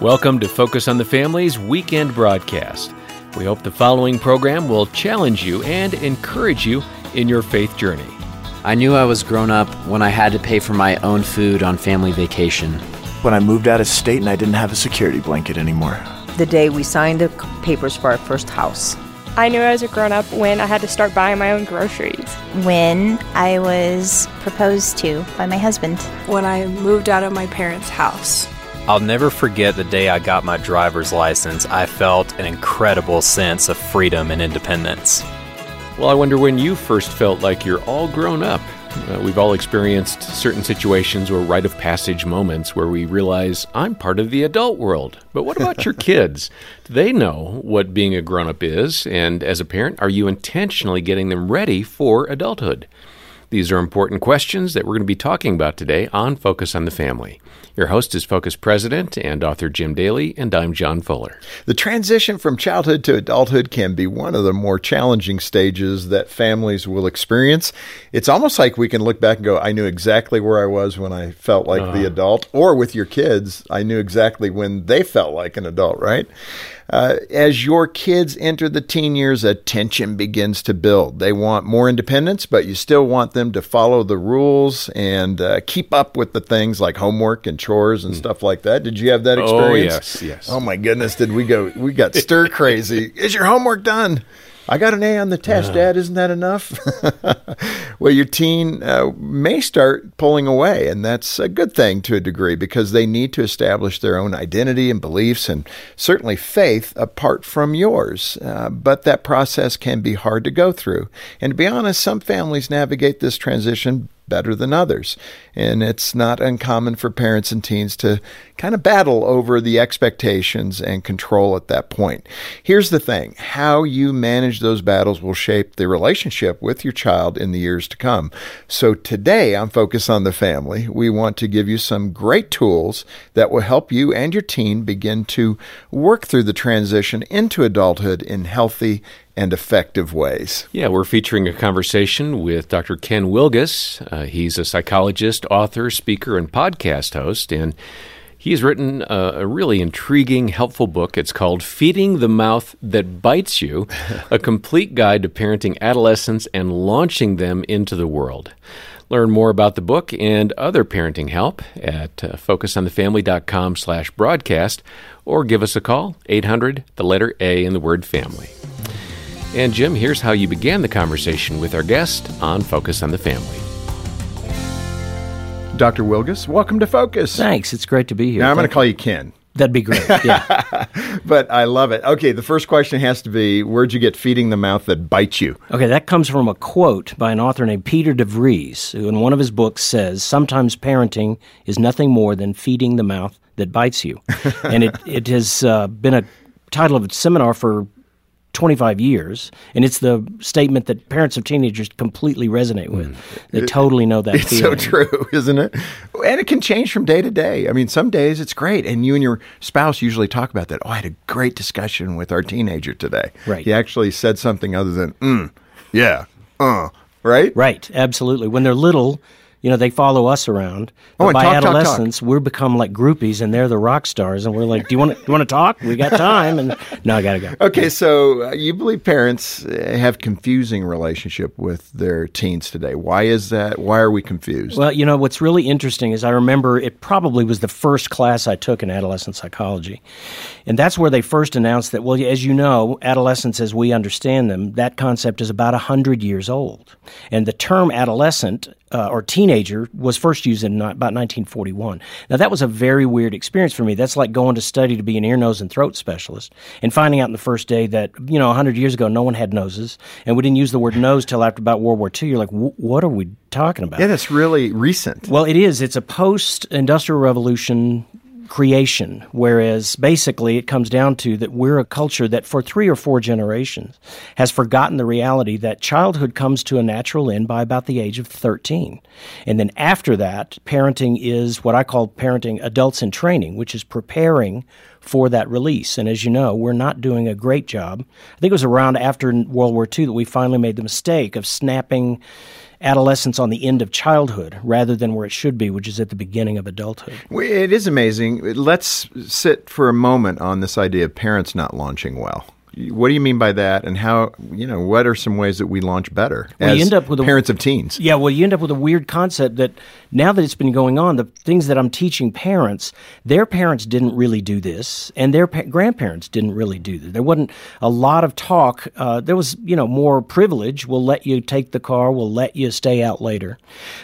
Welcome to Focus on the Family's weekend broadcast. We hope the following program will challenge you and encourage you in your faith journey. I knew I was grown up when I had to pay for my own food on family vacation. When I moved out of state and I didn't have a security blanket anymore. The day we signed the papers for our first house. I knew I was a grown up when I had to start buying my own groceries. When I was proposed to by my husband. When I moved out of my parents' house. I'll never forget the day I got my driver's license. I felt an incredible sense of freedom and independence. Well, I wonder when you first felt like you're all grown up. Uh, we've all experienced certain situations or rite of passage moments where we realize I'm part of the adult world. But what about your kids? Do they know what being a grown up is? And as a parent, are you intentionally getting them ready for adulthood? These are important questions that we're going to be talking about today on Focus on the Family. Your host is Focus President and author Jim Daly, and I'm John Fuller. The transition from childhood to adulthood can be one of the more challenging stages that families will experience. It's almost like we can look back and go, I knew exactly where I was when I felt like uh the adult, or with your kids, I knew exactly when they felt like an adult, right? Uh, as your kids enter the teen years, a tension begins to build. They want more independence, but you still want them to follow the rules and uh, keep up with the things like homework and chores and mm. stuff like that. Did you have that experience? Oh yes, yes. Oh my goodness, did we go? We got stir crazy. Is your homework done? I got an A on the test, uh. Dad. Isn't that enough? well, your teen uh, may start pulling away, and that's a good thing to a degree because they need to establish their own identity and beliefs and certainly faith apart from yours. Uh, but that process can be hard to go through. And to be honest, some families navigate this transition better than others. And it's not uncommon for parents and teens to kind of battle over the expectations and control at that point. Here's the thing how you manage those battles will shape the relationship with your child in the years to come. So today I'm focused on the Family, we want to give you some great tools that will help you and your teen begin to work through the transition into adulthood in healthy and effective ways. Yeah, we're featuring a conversation with Dr. Ken Wilgus. Uh, he's a psychologist, author, speaker, and podcast host, and he's written a, a, really intriguing, helpful book. It's called Feeding the Mouth That Bites You A Complete Guide to Parenting Adolescents and Launching Them into the World. Learn more about the book and other parenting help at uh, focusonthefamily.com slash broadcast or give us a call, 800, the letter A in the word family. And Jim, here's how you began the conversation with our guest on Focus on the Family. Dr. Wilgus, welcome to Focus. Thanks. It's great to be here. Now, I'm going to call you Ken. That'd be great. Yeah. but I love it. Okay, the first question has to be where'd you get feeding the mouth that bites you? Okay, that comes from a quote by an author named Peter DeVries, who in one of his books says, Sometimes parenting is nothing more than feeding the mouth that bites you. and it, it has uh, been a title of a seminar for 25 years, and it's the statement that parents of teenagers completely resonate with. Mm. They it, totally know that. It's feeling. so true, isn't it? And it can change from day to day. I mean, some days it's great, and you and your spouse usually talk about that. Oh, I had a great discussion with our teenager today. Right. He actually said something other than "mm," yeah, uh, right, right, absolutely. When they're little you know, they follow us around. Oh, by talk, adolescence, talk, talk. we're become like groupies, and they're the rock stars, and we're like, "Do you want to? Do you want to talk? We got time." And no, I gotta go. Okay, so uh, you believe parents uh, have confusing relationship with their teens today. Why is that? Why are we confused? Well, you know, what's really interesting is I remember it probably was the first class I took in adolescent psychology, and that's where they first announced that. Well, as you know, adolescence, as we understand them, that concept is about hundred years old, and the term adolescent uh, or teenager was first used in about 1941. Now, that was a very weird experience for me. That's like going to study to be an ear, nose, and throat specialist and finding out in the first day that, you know, 100 years ago, no one had noses, and we didn't use the word nose till after about World War II. You're like, what are we talking about? Yeah, that's really recent. Well, it is. It's a post industrial revolution creation, whereas basically it comes down to that we're a culture that for three or four generations has forgotten the reality that childhood comes to a natural end by about the age of 13. And then after that, parenting is what I call parenting adults in training, which is preparing for that release. And as you know, we're not doing a great job. I think it was around after World War II that we finally made the mistake of snapping adolescence on the end of childhood rather than where it should be, which is at the beginning of adulthood. It is amazing. Let's sit for a moment on this idea of parents not launching well. What do you mean by that, and how? You know, what are some ways that we launch better Well, as you end up with a- parents of teens? Yeah, well, you end up with a weird concept that now that it's been going on, the things that I'm teaching parents, their parents didn't really do this, and their pa- grandparents didn't really do this. There wasn't a lot of talk. Uh, there was, you know, more privilege. We'll let you take the car. We'll let you stay out later.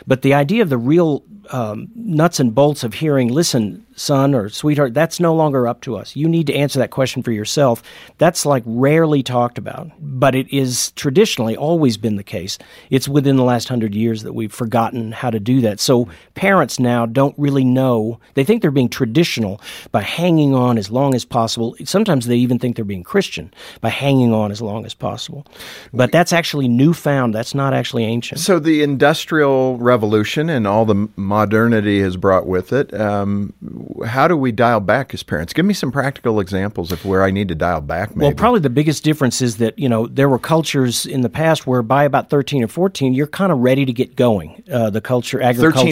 But the idea of the real um, nuts and bolts of hearing, listen, son or sweetheart, that's no longer up to us. You need to answer that question for yourself. That's like rarely talked about, but it is traditionally always been the case. It's within the last hundred years that we've forgotten how to do that. So parents now don't really know. They think they're being traditional by hanging on as long as possible. Sometimes they even think they're being Christian by hanging on as long as possible. But that's actually newfound. That's not actually ancient. So the industrial revolution and all the modernity has brought with it. Um, how do we dial back as parents? Give me some practical examples of where I need to dial back. Maybe. Well, probably the biggest difference is that you know there were cultures in the past where by about thirteen or fourteen you're kind of ready to get going. Uh, the culture,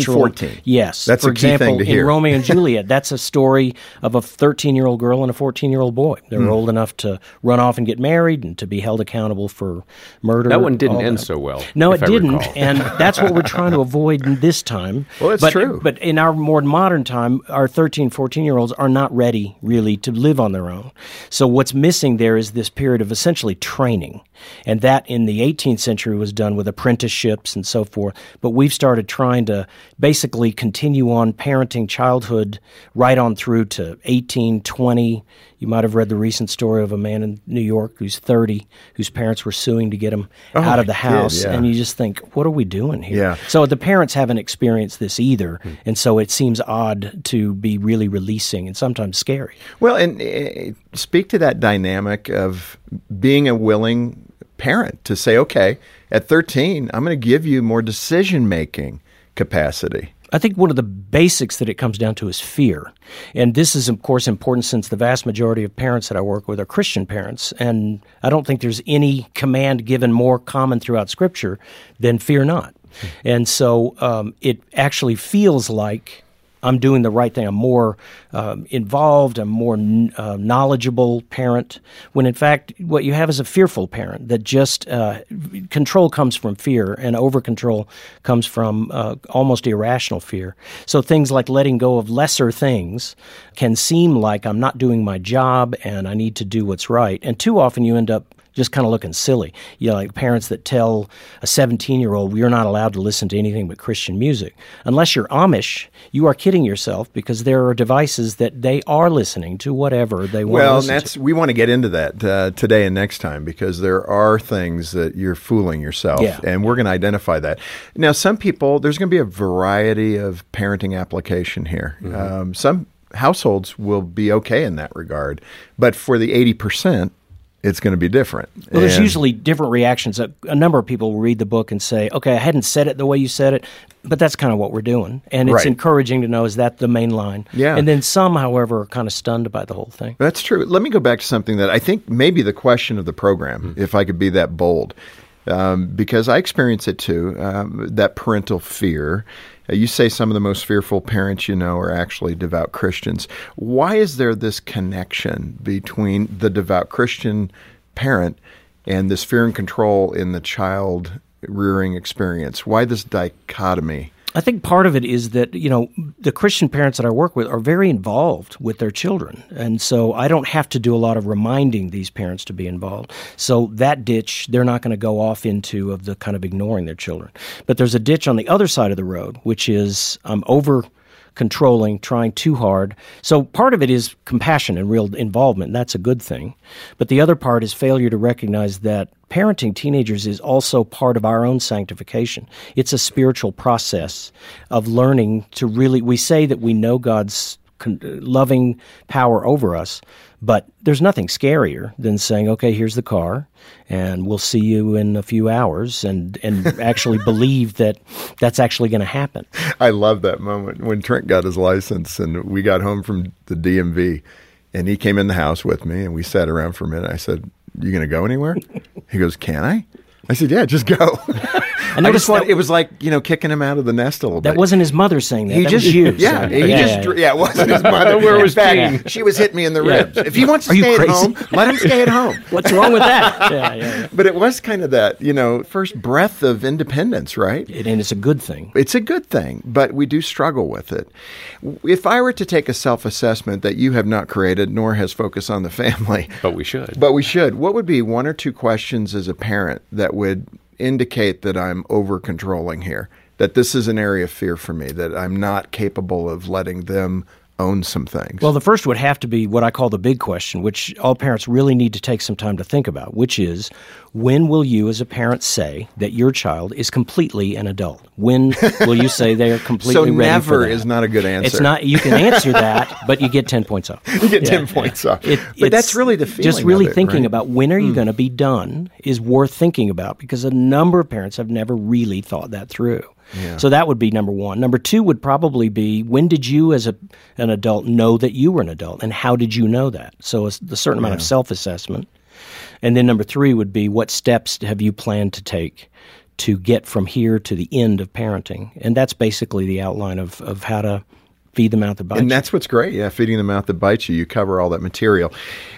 agricultural, 14. yes. That's for a key example, thing to hear. in Romeo and Juliet, that's a story of a thirteen-year-old girl and a fourteen-year-old boy. They're Hmm. old enough to run off and get married and to be held accountable for murder. That one didn't end that. so well, No, if it I didn't, recall. and that's what we're trying to avoid in this time. Well, it's but, true. But in our more modern time, our 13, 14 year olds are not ready really to live on their own. So what's missing there is this period of essentially training. And that in the 18th century was done with apprenticeships and so forth. But we've started trying to basically continue on parenting childhood right on through to 18, 20. You might have read the recent story of a man in New York who's 30, whose parents were suing to get him Oh, out of the house. yeah. And you just think, what are we doing here? Yeah. So the parents haven't experienced this either, and so it seems odd to be really releasing and sometimes scary. Well, and uh, speak to that dynamic of being a willing parent to say, okay, at 13, I'm going to give you more decision making capacity. I think one of the basics that it comes down to is fear. And this is, of course, important since the vast majority of parents that I work with are Christian parents. And I don't think there's any command given more common throughout Scripture than fear not. And so um, it actually feels like I'm doing the right thing. I'm more um, involved. I'm more n- uh, knowledgeable parent. When in fact, what you have is a fearful parent that just uh, control comes from fear, and over control comes from uh, almost irrational fear. So things like letting go of lesser things can seem like I'm not doing my job and I need to do what's right. And too often you end up just kind of looking silly. You know, like parents that tell a 17 year old, you're not allowed to listen to anything but Christian music. Unless you're Amish, you are kidding yourself because there are devices that they are listening to whatever they want to listen to. Well, that's to. we want to get into that uh, today and next time because there are things that you're fooling yourself, Yeah. and we're going to identify that. Now, some people there's going to be a variety of parenting application here. Mm-hmm. Um, some households will be okay in that regard, but for the eighty percent, it's going to be different. Well, there's And- usually different reactions. A, a number of people will read the book and say, okay, I hadn't said it the way you said it, but that's kind of what we're doing. And it's Right. encouraging to know is that the main line? Yeah. And then some, however, are kind of stunned by the whole thing. That's true. Let me go back to something that I think maybe the question of the program, mm-hmm. if I could be that bold, um, because I experience it too. Um, that parental fear. Uh, you say some of the most fearful parents you know are actually devout Christians. Why is there this connection between the devout Christian parent and this fear and control in the child rearing experience? Why this dichotomy? I think part of it is that, you know, the Christian parents that I work with are very involved with their children. And so I don't have to do a lot of reminding these parents to be involved. So that ditch, they're not going to go off into of the kind of ignoring their children. But there's a ditch on the other side of the road, which is I'm over controlling, trying too hard. So part of it is compassion and real involvement. That's a good thing. But the other part is failure to recognize that parenting teenagers is also part of our own sanctification. It's a spiritual process of learning to really, we say that we know God's con- loving power over us, but there's nothing scarier than saying, okay, here's the car, and we'll see you in a few hours, and, and actually believe that that's actually going to happen. I love that moment when Trent got his license and we got home from the DMV and he came in the house with me and we sat around for a minute. I said, You going to go anywhere? He goes, Can I? I said, Yeah, just go. And I notice just want, that- it was like you know kicking him out of the nest a little That bit. That wasn't his mother saying that. He that just was you. yeah, so- he just yeah, it wasn't his mother. Where was In fact, She was hitting me in the Yeah. ribs. If he wants to Are stay at home, let him stay at home. What's wrong with that? Yeah, yeah, yeah. But it was kind of that, you know, first breath of independence, right? It- and it's a good thing. It's a good thing, but we do struggle with it. If I were to take a self assessment that you have not created, nor has Focus on the Family, But we should. but we should, what would be one or two questions as a parent that would indicate that I'm over controlling here? That this is an area of fear for me, that I'm not capable of letting them own some things? Well, the first would have to be what I call the big question, which all parents really need to take some time to think about, which is when will you, as a parent, say that your child is completely an adult? When will you say they are completely so ready for never is not a good answer. It's not. You can answer that, but you get ten points off. You get 10 Yeah, points off. It- but that's really the feeling. Just really of it, thinking right? About when are you hmm. going to be done is worth thinking about because a number of parents have never really thought that through. So that would be number one. Number two would probably be when did you, as a, an adult, know that you were an adult, and how did you know that? So a, a certain amount of self assessment. And then number three would be what steps have you planned to take to get from here to the end of parenting? And that's basically the outline of, of how to feed the mouth that bites. And that's what's great. Yeah, feeding the mouth that bites you. You cover all that material.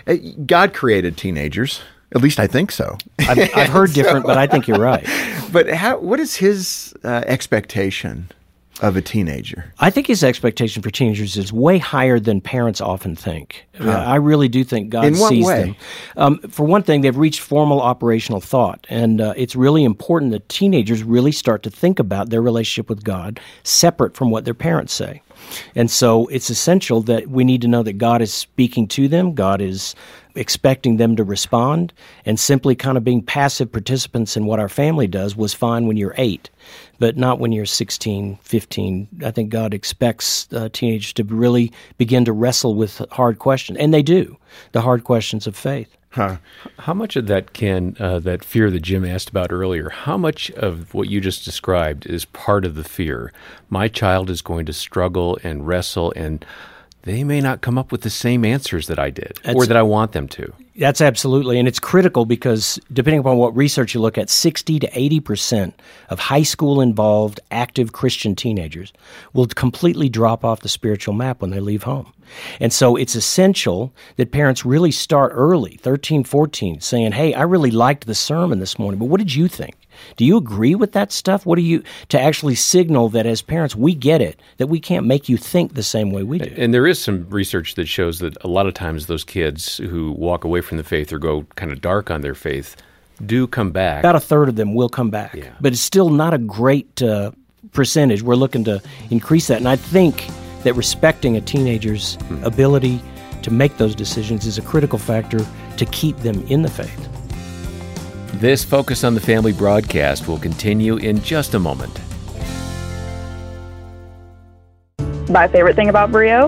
Uh, God created teenagers. At least I think so. I've, I've heard different, but I think you're right. But how? What is his uh, expectation of a teenager? I think his expectation for teenagers is way higher than parents often think. I, mean, I really do think God sees way? them. Um, for one thing, they've reached formal operational thought, and uh, it's really important that teenagers really start to think about their relationship with God separate from what their parents say. And so it's essential that we need to know that God is speaking to them, God is expecting them to respond, and simply kind of being passive participants in what our family does was fine when you're eight, but not when you're 16, 15. I think God expects uh, teenagers to really begin to wrestle with hard questions, and they do, the hard questions of faith. Huh. How much of that can uh, that fear that Jim asked about earlier? How much of what you just described is part of the fear? My child is going to struggle and wrestle, and they may not come up with the same answers that I did or that I want them to. That's absolutely, and it's critical because depending upon what research you look at, 60 to 80 percent of high school involved active Christian teenagers will completely drop off the spiritual map when they leave home. And so it's essential that parents really start early, 13, 14, saying, Hey, I really liked the sermon this morning, but what did you think? Do you agree with that stuff? What do you, to actually signal that as parents, we get it, that we can't make you think the same way we do? And there is some research that shows that a lot of times those kids who walk away from the faith or go kind of dark on their faith do come back. About a third of them will come back, Yeah. but it's still not a great uh, percentage. We're looking to increase that, and I think that respecting a teenager's ability to make those decisions is a critical factor to keep them in the faith. This Focus on the Family broadcast will continue in just a moment. My favorite thing about Brio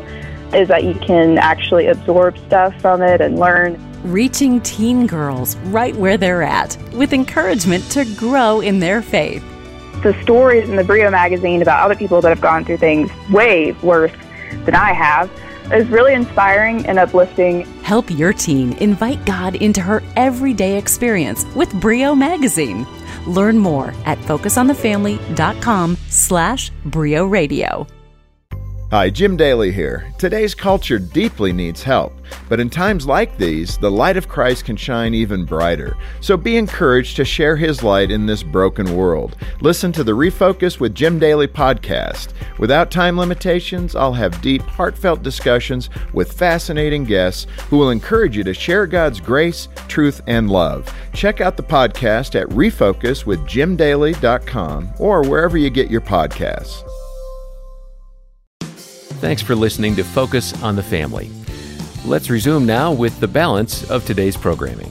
is that you can actually absorb stuff from it and learn. Reaching teen girls right where they're at with encouragement to grow in their faith. The stories in the Brio magazine about other people that have gone through things way worse than I have is really inspiring and uplifting. Help your teen invite God into her everyday experience with Brio Magazine. Learn more at focusonthefamily.com slash Brio Radio. Hi, Jim Daly here. Today's culture deeply needs help, but in times like these, the light of Christ can shine even brighter. So be encouraged to share his light in this broken world. Listen to the Refocus with Jim Daly podcast. Without time limitations, I'll have deep, heartfelt discussions with fascinating guests who will encourage you to share God's grace, truth, and love. Check out the podcast at refocuswithjimdaly.com or wherever you get your podcasts. Thanks for listening to Focus on the Family. Let's resume now with the balance of today's programming.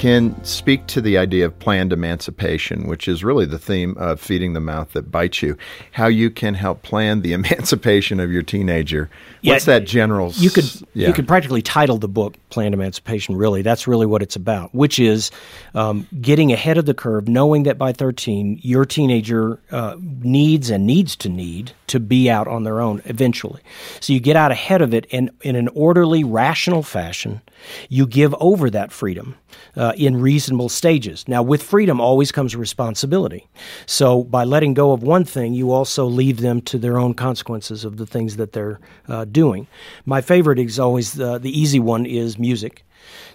can speak to the idea of planned emancipation, which is really the theme of Feeding the Mouth That Bites You. How you can help plan the emancipation of your teenager. Yeah, What's that general? You could yeah. you could practically title the book planned emancipation, really. That's really what it's about, which is um, getting ahead of the curve, knowing that by 13, your teenager uh, needs and needs to need to be out on their own eventually. So you get out ahead of it and in an orderly, rational fashion, you give over that freedom uh, in reasonable stages. Now, with freedom always comes responsibility. So, by letting go of one thing, you also leave them to their own consequences of the things that they're uh, doing. My favorite is always uh, the easy one is music,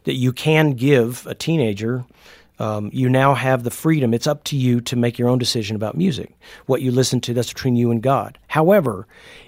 that you can give a teenager. Um, you now have the freedom. It's up to you to make your own decision about music. What you listen to, that's between you and God. However,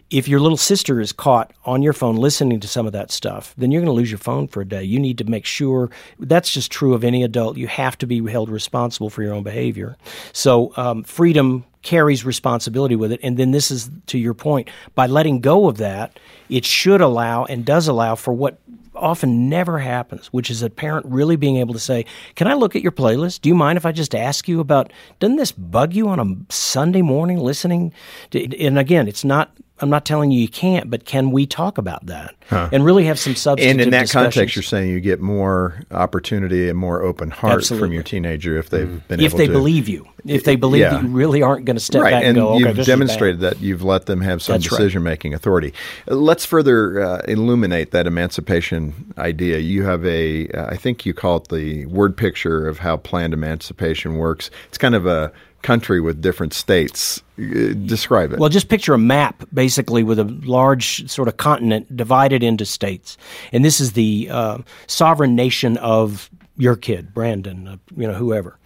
if your little sister is caught on your phone listening to some of that stuff, then you're going to lose your phone for a day. You need to make sure that's just true of any adult. You have to be held responsible for your own behavior. So, um, freedom carries responsibility with it. And then, this is to your point, by letting go of that, it should allow and does allow for what often never happens, which is a parent really being able to say, Can I look at your playlist? Do you mind if I just ask you about, doesn't this bug you on a Sunday morning listening? And again, it's not I'm not telling you you can't, but can we talk about that huh. and really have some substantive? And in that context, you're saying you get more opportunity and more open heart Absolutely. from your teenager if they've mm. been if they to, believe you, if they believe yeah. that you really aren't going to step right. back and, and go. you've demonstrated that you've let them have some decision making right. authority. Let's further uh, illuminate that emancipation idea. You have a, uh, I think you call it the word picture of how planned emancipation works. It's kind of a country with different states. Uh, describe it. Well, just picture a map, basically, with a large sort of continent divided into states, and this is the uh, sovereign nation of your kid, Brandon, uh, you know, whoever,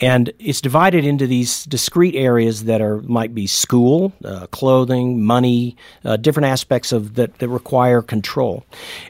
and it's divided into these discrete areas that are might be school, uh, clothing, money, uh, different aspects of that that require control,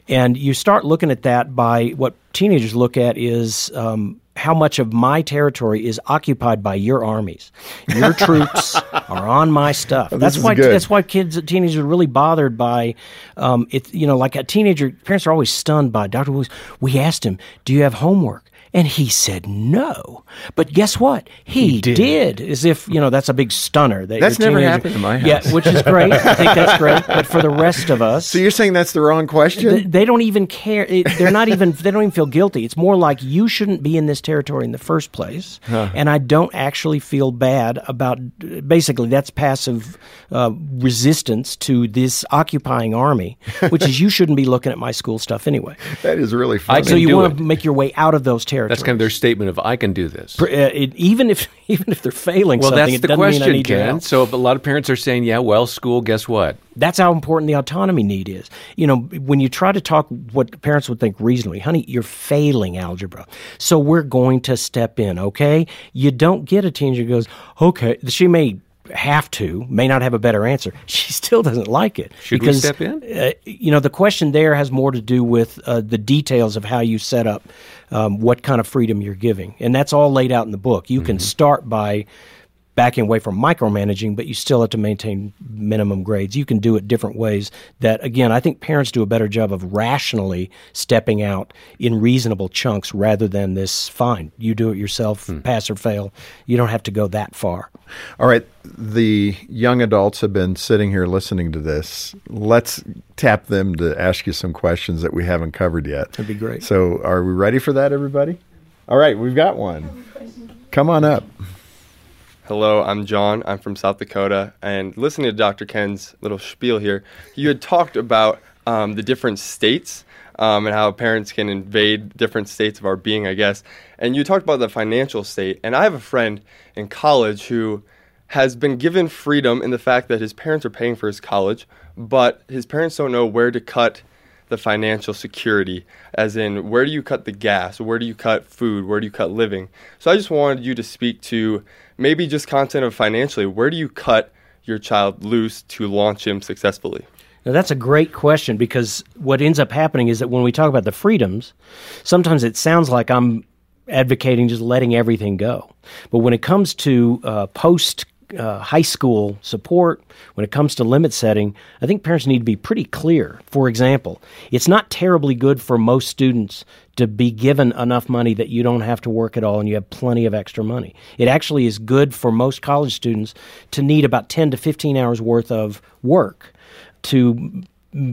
and you start looking at that by what teenagers look at is um, how much of my territory is occupied by your armies. Your troops are on my stuff. That's why good. that's why kids teenagers are really bothered by um, it. You know, like a teenager, parents are always stunned by Dr. Wilgus. We asked him, "Do you have homework?" And he said no. But guess what? He, he did. did. As if, you know, that's a big stunner. That that's never teenager, happened in my house. Yeah, which is great. I think that's great. But for the rest of us. So you're saying that's the wrong question? They, they don't even care. It, they're not even, they don't even feel guilty. It's more like you shouldn't be in this territory in the first place. Huh. And I don't actually feel bad about, basically, that's passive uh, resistance to this occupying army, which is you shouldn't be looking at my school stuff anyway. That is really funny. So you want to make your way out of those territories. That's kind of their statement of I can do this. Uh, it, even if even if they're failing well, that's the question, Ken. So a lot of parents are saying, "Yeah, well, school. Guess what? That's how important the autonomy need is. You know, when you try to talk what parents would think reasonably, honey, you're failing algebra, so we're going to step in. Okay, you don't get a teenager who goes, okay. She may have to, may not have a better answer. She still doesn't like it. Should because, we step in? Uh, you know, the question there has more to do with uh, the details of how you set up um, what kind of freedom you're giving. And that's all laid out in the book. You mm-hmm. can start by backing away from micromanaging, but you still have to maintain minimum grades. You can do it different ways that, again, I think parents do a better job of rationally stepping out in reasonable chunks rather than this fine, you do it yourself, hmm. pass or fail. You don't have to go that far. All right. The young adults have been sitting here listening to this. Let's tap them to ask you some questions that we haven't covered yet. That'd be great. So, are we ready for that, everybody? All right, we've got one. Come on up. Hello, I'm John. I'm from South Dakota. And listening to Dr. Ken's little spiel here, you had talked about um, the different states um, and how parents can invade different states of our being, I guess. And you talked about the financial state. And I have a friend in college who has been given freedom in the fact that his parents are paying for his college, but his parents don't know where to cut the financial security, as in where do you cut the gas, where do you cut food, where do you cut living. So I just wanted you to speak to maybe just content of financially, where do you cut your child loose to launch him successfully? Now, that's a great question because what ends up happening is that when we talk about the freedoms, sometimes it sounds like I'm advocating just letting everything go. But when it comes to uh, post uh, high school support, when it comes to limit setting, I think parents need to be pretty clear. For example, it's not terribly good for most students to be given enough money that you don't have to work at all and you have plenty of extra money. It actually is good for most college students to need about 10 to 15 hours worth of work to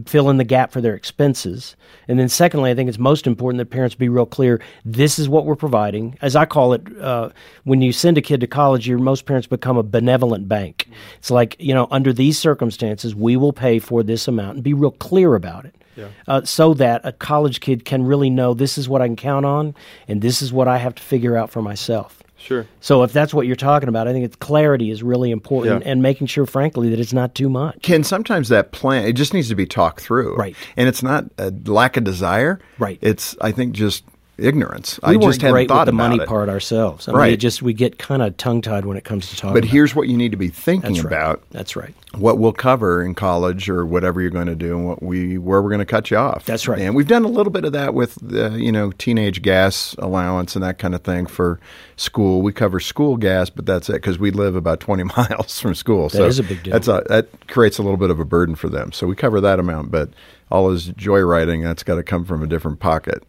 fill in the gap for their expenses. And then, secondly, I think it's most important that parents be real clear this is what we're providing. As I call it, uh, when you send a kid to college, your most parents become a benevolent bank. It's like, you know, under these circumstances, we will pay for this amount and be real clear about it. Yeah. Uh, so that a college kid can really know this is what I can count on and this is what I have to figure out for myself. Sure. So if that's what you're talking about, I think it's clarity is really important Yeah. and making sure, frankly, that it's not too much. Can sometimes that plan it just needs to be talked through, Right. And it's not a lack of desire, Right. It's I think just ignorance. We I just hadn't great thought with the about money it. part ourselves. I mean, Right. it just we get kind of tongue tied when it comes to talking. But here's what you need to be thinking That's right. about. That's right. What we'll cover in college or whatever you're going to do, and what we where we're going to cut you off. That's right. And we've done a little bit of that with the you know teenage gas allowance and that kind of thing for school. We cover school gas, but that's it because we live about 20 miles from school. That so is a big deal. That's a, that creates a little bit of a burden for them. So we cover that amount, but all his joyriding that's got to come from a different pocket.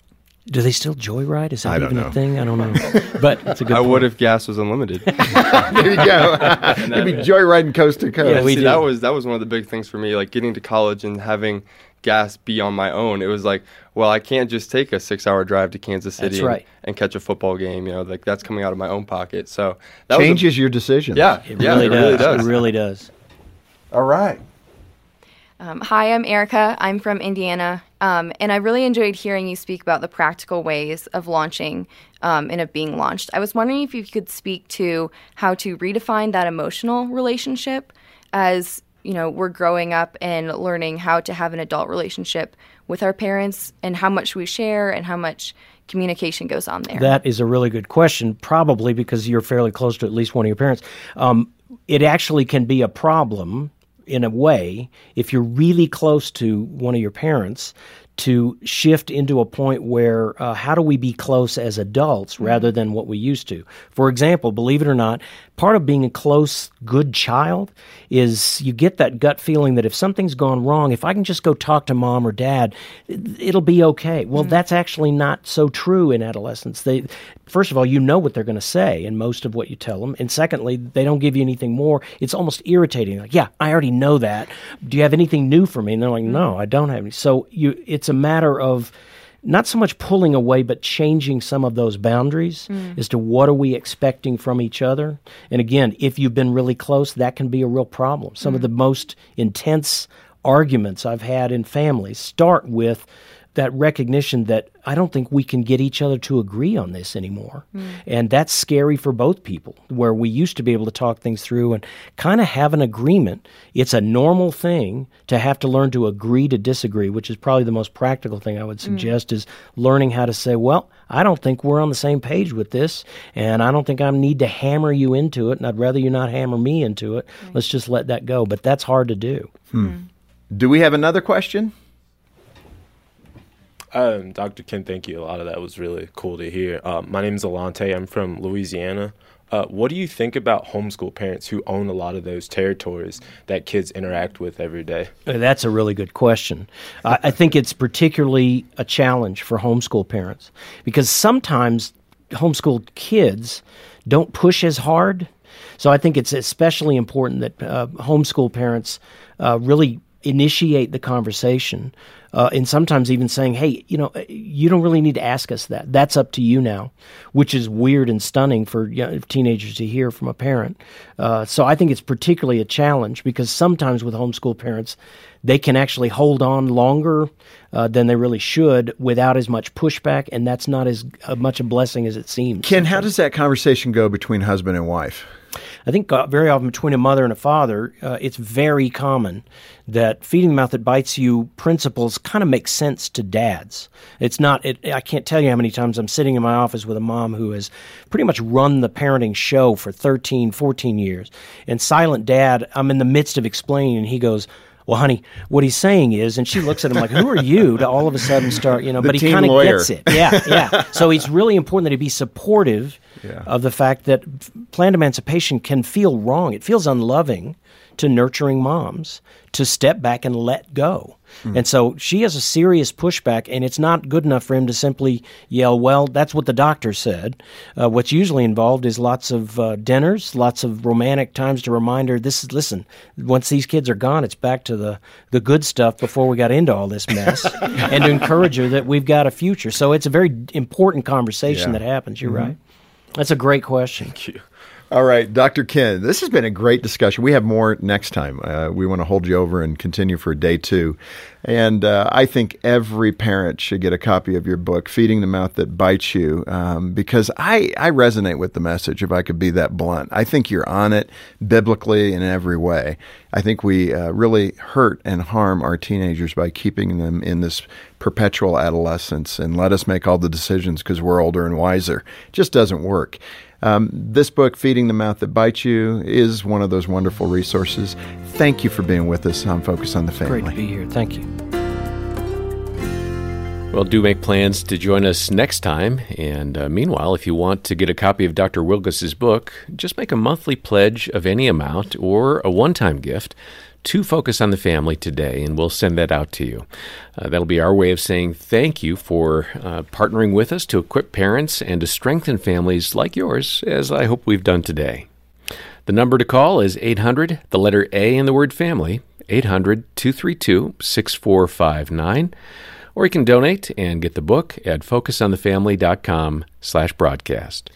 Do they still joyride? Is that even know. a thing? I don't know. But it's a good. I would if gas was unlimited. there you go. You'd be joyriding coast to coast. Yeah, we See, do. that was that was one of the big things for me, like getting to college and having gas be on my own. It was like, well, I can't just take a six-hour drive to Kansas City That's and, right. and catch a football game. You know, like that's coming out of my own pocket. So that was a- Changes your decision. yeah, It yeah, really it does. really does. It really does. All right. Um, hi, I'm Erica. I'm from Indiana. Um, and I really enjoyed hearing you speak about the practical ways of launching um, and of being launched. I was wondering if you could speak to how to redefine that emotional relationship as you know we're growing up and learning how to have an adult relationship with our parents and how much we share and how much communication goes on there. That is a really good question, probably because you're fairly close to at least one of your parents. Um, it actually can be a problem in a way if you're really close to one of your parents to shift into a point where uh, how do we be close as adults mm-hmm. rather than what we used to? For example, believe it or not, part of being a close, good child is you get that gut feeling that if something's gone wrong, if I can just go talk to mom or dad, it- it'll be okay. Well, mm-hmm. that's actually not so true in adolescence. They, first of all, you know what they're going to say in most of what you tell them, and secondly, they don't give you anything more. It's almost irritating. Like, yeah, I already know that. Do you have anything new for me? And they're like, mm-hmm. no, I don't have any. So you, it's a matter of not so much pulling away, but changing some of those boundaries mm. as to what are we expecting from each other. And again, if you've been really close, that can be a real problem. Some of mm. the most intense arguments I've had in families start with that recognition that I don't think we can get each other to agree on this anymore. Hmm. And that's scary for both people, where we used to be able to talk things through and kind of have an agreement. It's a normal thing to have to learn to agree to disagree, which is probably the most practical thing I would hmm. suggest is learning how to say, well, I don't think we're on the same page with this, and I don't think I need to hammer you into it, and I'd rather you not hammer me into it. Let's just let that go. But that's hard to do. Hmm. Do we have another question? Um, Dr. Ken, thank you. A lot of that was really cool to hear. Um, my name is Alante. I'm from Louisiana. Uh, what do you think about homeschool parents who own a lot of those territories that kids interact with every day? Uh, That's a really good question. I, I think it's particularly a challenge for homeschool parents because sometimes homeschooled kids don't push as hard. So I think it's especially important that uh, homeschool parents uh, really initiate the conversation. Uh, and sometimes even saying, hey, you know, you don't really need to ask us that. That's up to you now, which is weird and stunning for you know, teenagers to hear from a parent. Uh, so I think it's particularly a challenge because sometimes with homeschool parents, they can actually hold on longer uh, than they really should without as much pushback, and that's not as uh, much a blessing as it seems. Ken, how does that conversation go between husband and wife? I think uh, very often between a mother and a father, uh, it's very common that feeding the mouth that bites you principles kind of make sense to dads. It's not, it, I can't tell you how many times I'm sitting in my office with a mom who has pretty much run the parenting show for 13, 14 years. And silent dad, I'm in the midst of explaining, and he goes, well, honey, what he's saying is, and she looks at him like, "Who are you?" To all of a sudden start, you know, The but he kind of gets it. Yeah, yeah. So it's really important that he be supportive Yeah. of the fact that planned emancipation can feel wrong. It feels unloving to nurturing moms to step back and let go. Hmm. And so she has a serious pushback, and it's not good enough for him to simply yell, Well, that's what the doctor said. Uh, what's usually involved is lots of uh, dinners, lots of romantic times to remind her this is, listen, once these kids are gone, it's back to the, the good stuff before we got into all this mess, and to encourage her that we've got a future. So it's a very important conversation Yeah. that happens. You're Mhm. right. That's a great question. All right, Dr. Ken, this has been a great discussion. We have more next time. Uh, we want to hold you over and continue for day two. And uh, I think every parent should get a copy of your book, Feeding the Mouth That Bites You, um, because I, I resonate with the message, if I could be that blunt. I think you're on it biblically in every way. I think we uh, really hurt and harm our teenagers by keeping them in this perpetual adolescence and let us make all the decisions because we're older and wiser. It just doesn't work. Um, this book, Feeding the Mouth That Bites You, is one of those wonderful resources. Thank you for being with us on Focus on the Family. Great to be here. Thank you. Well, do make plans to join us next time. And uh, meanwhile, if you want to get a copy of Dr. Wilgus's book, just make a monthly pledge of any amount or a one time gift to Focus on the Family today, and we'll send that out to you. Uh, that'll be our way of saying thank you for uh, partnering with us to equip parents and to strengthen families like yours, as I hope we've done today. The number to call is 800, the letter A in the word family, 800 232 6459 or you can donate and get the book at focusonthefamily.com slash broadcast.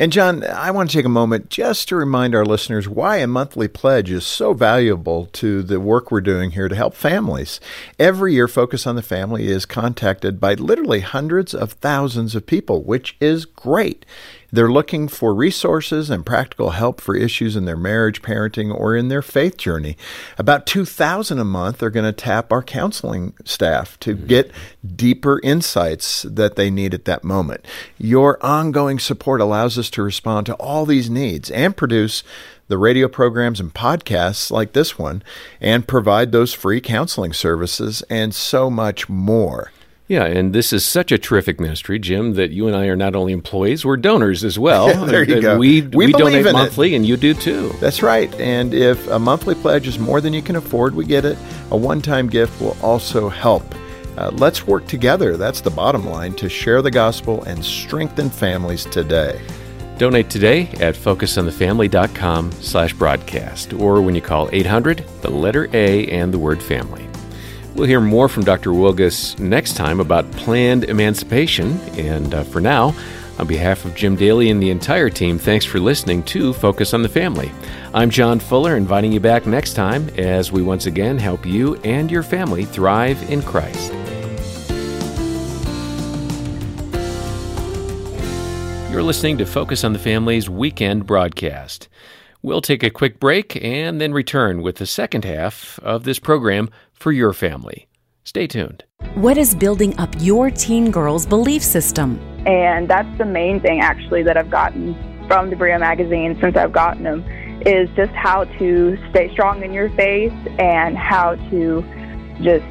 And John, I want to take a moment just to remind our listeners why a monthly pledge is so valuable to the work we're doing here to help families. Every year, Focus on the Family is contacted by literally hundreds of thousands of people, which is great. They're looking for resources and practical help for issues in their marriage, parenting, or in their faith journey. About 2,000 a month are going to tap our counseling staff to mm-hmm. get deeper insights that they need at that moment. Your ongoing support allows us to respond to all these needs and produce the radio programs and podcasts like this one and provide those free counseling services and so much more. Yeah, and this is such a terrific ministry, Jim, that you and I are not only employees, we're donors as well. there you go. We, We we, donate in it. monthly, and you do too. That's right. And if a monthly pledge is more than you can afford, we get it. A one time gift will also help. Uh, let's work together. That's the bottom line to share the gospel and strengthen families today. Donate today at focusonthefamily.com slash broadcast or when you call 800, the letter A and the word family. We'll hear more from Dr. Wilgus next time about planned emancipation. And uh, for now, on behalf of Jim Daly and the entire team, thanks for listening to Focus on the Family. I'm John Fuller, inviting you back next time as we once again help you and your family thrive in Christ. You're listening to Focus on the Family's weekend broadcast. We'll take a quick break and then return with the second half of this program for your family. Stay tuned. What is building up your teen girl's belief system? And that's the main thing, actually, that I've gotten from the Brio magazine since I've gotten them is just how to stay strong in your faith and how to just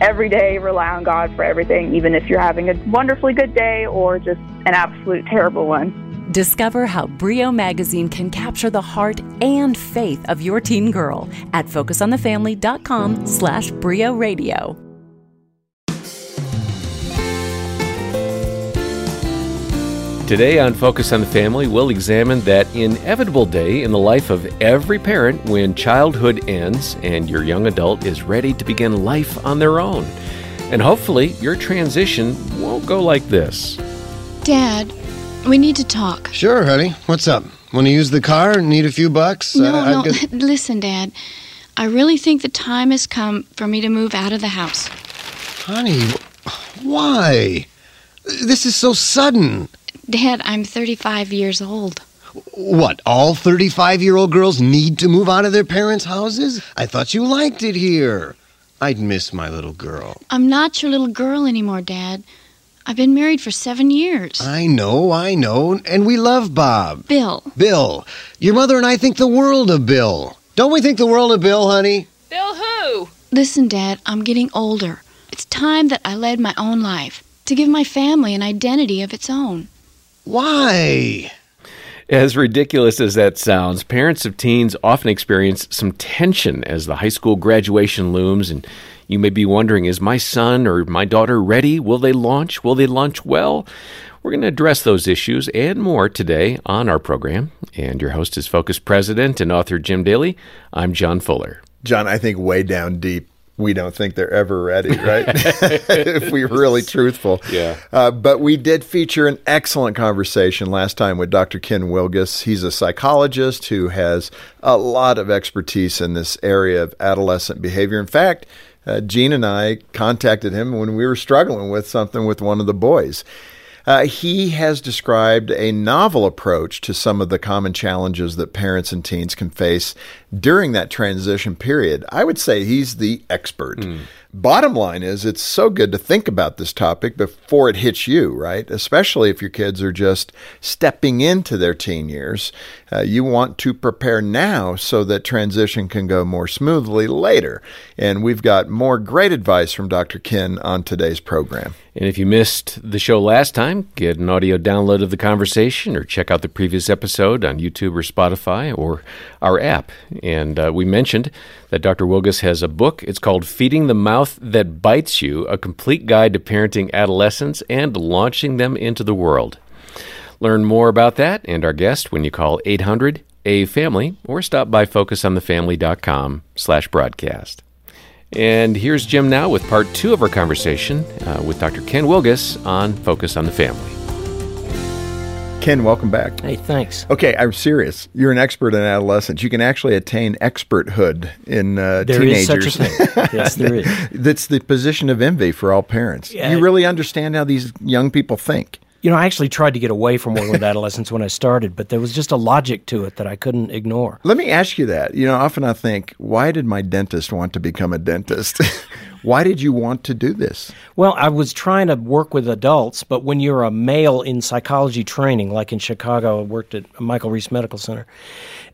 every day rely on God for everything, even if you're having a wonderfully good day or just an absolute terrible one. Discover how Brio Magazine can capture the heart and faith of your teen girl at focusonthefamily.com slash Brio Radio. Today on Focus on the Family, we'll examine that inevitable day in the life of every parent when childhood ends and your young adult is ready to begin life on their own. And hopefully, your transition won't go like this. Dad, we need to talk. Sure, honey. What's up? Want to use the car? Need a few bucks? No, I- no, got- listen, Dad. I really think the time has come for me to move out of the house. Honey, why? This is so sudden. Dad, I'm 35 years old. What, all 35 year old girls need to move out of their parents' houses? I thought you liked it here. I'd miss my little girl. I'm not your little girl anymore, Dad. I've been married for seven years. I know, I know, and we love Bob. Bill. Bill. Your mother and I think the world of Bill. Don't we think the world of Bill, honey? Bill who? Listen, Dad, I'm getting older. It's time that I led my own life, to give my family an identity of its own. Why? As ridiculous as that sounds, parents of teens often experience some tension as the high school graduation looms, and you may be wondering is my son or my daughter ready? Will they launch? Will they launch well? We're going to address those issues and more today on our program. And your host is Focus President and author Jim Daly. I'm John Fuller. John, I think way down deep, we don't think they're ever ready, right? if we're really truthful. Yeah. Uh, but we did feature an excellent conversation last time with Dr. Ken Wilgus. He's a psychologist who has a lot of expertise in this area of adolescent behavior. In fact, uh, Jean and I contacted him when we were struggling with something with one of the boys. Uh, he has described a novel approach to some of the common challenges that parents and teens can face during that transition period. I would say he's the expert. Mm. Bottom line is, it's so good to think about this topic before it hits you, right? Especially if your kids are just stepping into their teen years. Uh, you want to prepare now so that transition can go more smoothly later. And we've got more great advice from Dr. Ken on today's program. And if you missed the show last time, get an audio download of the conversation or check out the previous episode on YouTube or Spotify or our app. And uh, we mentioned that Dr. Wilgus has a book. It's called Feeding the Mouth That Bites You A Complete Guide to Parenting Adolescents and Launching Them into the World. Learn more about that and our guest when you call 800 A Family or stop by focusonthefamily.com slash broadcast. And here's Jim now with part two of our conversation uh, with Dr. Ken Wilgus on Focus on the Family. Ken, welcome back. Hey, thanks. Okay, I'm serious. You're an expert in adolescence. You can actually attain experthood in uh, there teenagers. There is such a thing. yes, there is. That's the position of envy for all parents. Yeah. You really understand how these young people think. You know, I actually tried to get away from working with adolescents when I started, but there was just a logic to it that I couldn't ignore. Let me ask you that. You know, often I think, why did my dentist want to become a dentist? Why did you want to do this? Well, I was trying to work with adults, but when you're a male in psychology training, like in Chicago, I worked at Michael Reese Medical Center,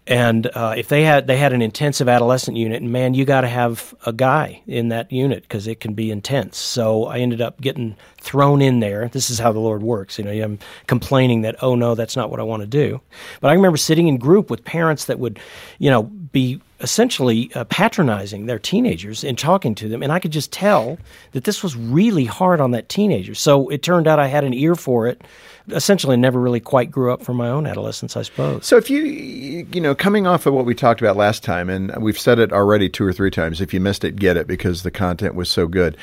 and uh, if they had they had an intensive adolescent unit, and man, you got to have a guy in that unit because it can be intense. So I ended up getting thrown in there. This is how the Lord works. You know, I'm complaining that oh no, that's not what I want to do. But I remember sitting in group with parents that would, you know, be essentially uh, patronizing their teenagers and talking to them. And I could just tell that this was really hard on that teenager. So it turned out I had an ear for it. Essentially, never really quite grew up from my own adolescence, I suppose. So, if you, you know, coming off of what we talked about last time, and we've said it already two or three times, if you missed it, get it because the content was so good.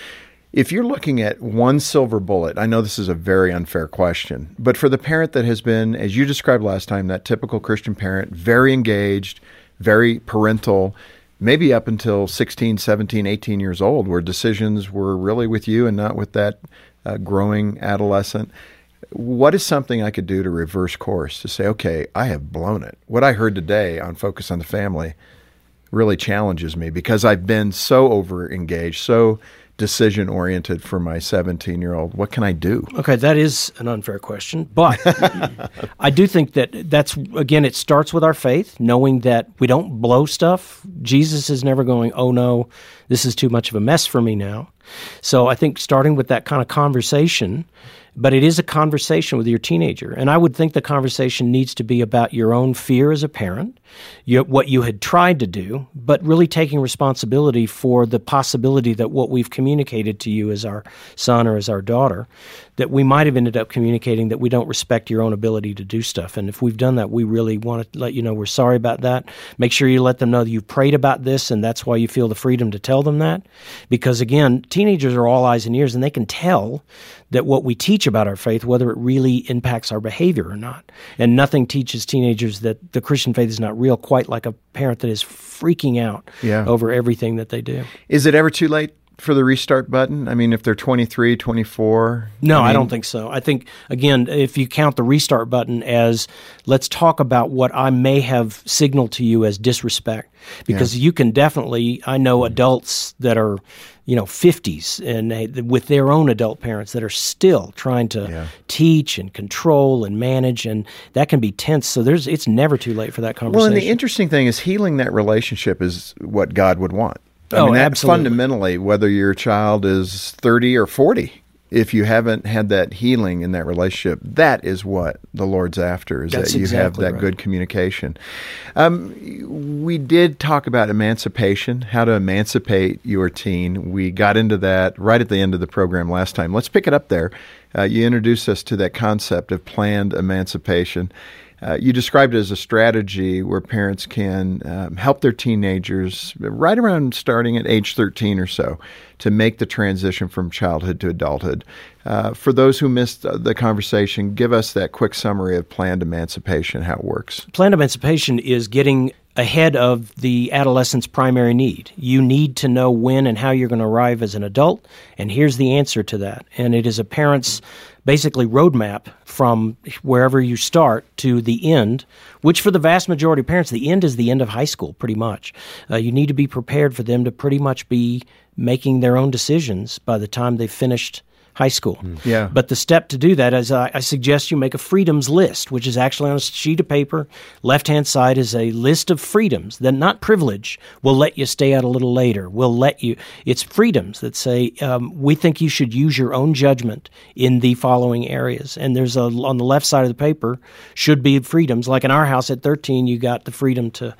If you're looking at one silver bullet, I know this is a very unfair question, but for the parent that has been, as you described last time, that typical Christian parent, very engaged, very parental, maybe up until 16, 17, 18 years old, where decisions were really with you and not with that uh, growing adolescent. What is something I could do to reverse course to say, okay, I have blown it? What I heard today on Focus on the Family really challenges me because I've been so over engaged, so decision oriented for my 17 year old? What can I do? Okay, that is an unfair question, but I do think that that's, again, it starts with our faith, knowing that we don't blow stuff. Jesus is never going, oh no, this is too much of a mess for me now. So I think starting with that kind of conversation but it is a conversation with your teenager. And I would think the conversation needs to be about your own fear as a parent, you, what you had tried to do, but really taking responsibility for the possibility that what we've communicated to you as our son or as our daughter, that we might have ended up communicating that we don't respect your own ability to do stuff. And if we've done that, we really want to let you know we're sorry about that. Make sure you let them know that you've prayed about this and that's why you feel the freedom to tell them that. Because again, teenagers are all eyes and ears and they can tell that what we teach about our faith, whether it really impacts our behavior or not. And nothing teaches teenagers that the Christian faith is not real quite like a parent that is freaking out yeah. over everything that they do. Is it ever too late for the restart button? I mean, if they're 23, 24? No, I, mean, I, don't think so. I think, again, if you count the restart button as let's talk about what I may have signaled to you as disrespect, because yeah. you can definitely, I know adults that are you know 50s and they, with their own adult parents that are still trying to yeah. teach and control and manage and that can be tense so there's it's never too late for that conversation well and the interesting thing is healing that relationship is what god would want I oh, mean, absolutely. fundamentally, whether your child is 30 or 40, if you haven't had that healing in that relationship, that is what the Lord's after is That's that you have that right. good communication. Um, we did talk about emancipation, how to emancipate your teen. We got into that right at the end of the program last time. Let's pick it up there. Uh, you introduced us to that concept of planned emancipation. Uh, you described it as a strategy where parents can um, help their teenagers right around starting at age 13 or so to make the transition from childhood to adulthood. Uh, for those who missed the conversation, give us that quick summary of planned emancipation, how it works. Planned emancipation is getting ahead of the adolescent's primary need. You need to know when and how you're going to arrive as an adult, and here's the answer to that. And it is a parent's basically roadmap from wherever you start to the end, which for the vast majority of parents, the end is the end of high school, pretty much. Uh, you need to be prepared for them to pretty much be making their own decisions by the time they've finished high school. Yeah. But the step to do that is I, I suggest you make a freedoms list, which is actually on a sheet of paper. Left hand side is a list of freedoms that not privilege will let you stay out a little later. Will let you. It's freedoms that say um, we think you should use your own judgment in the following areas. And there's a on the left side of the paper should be freedoms. Like in our house at 13, you got the freedom to.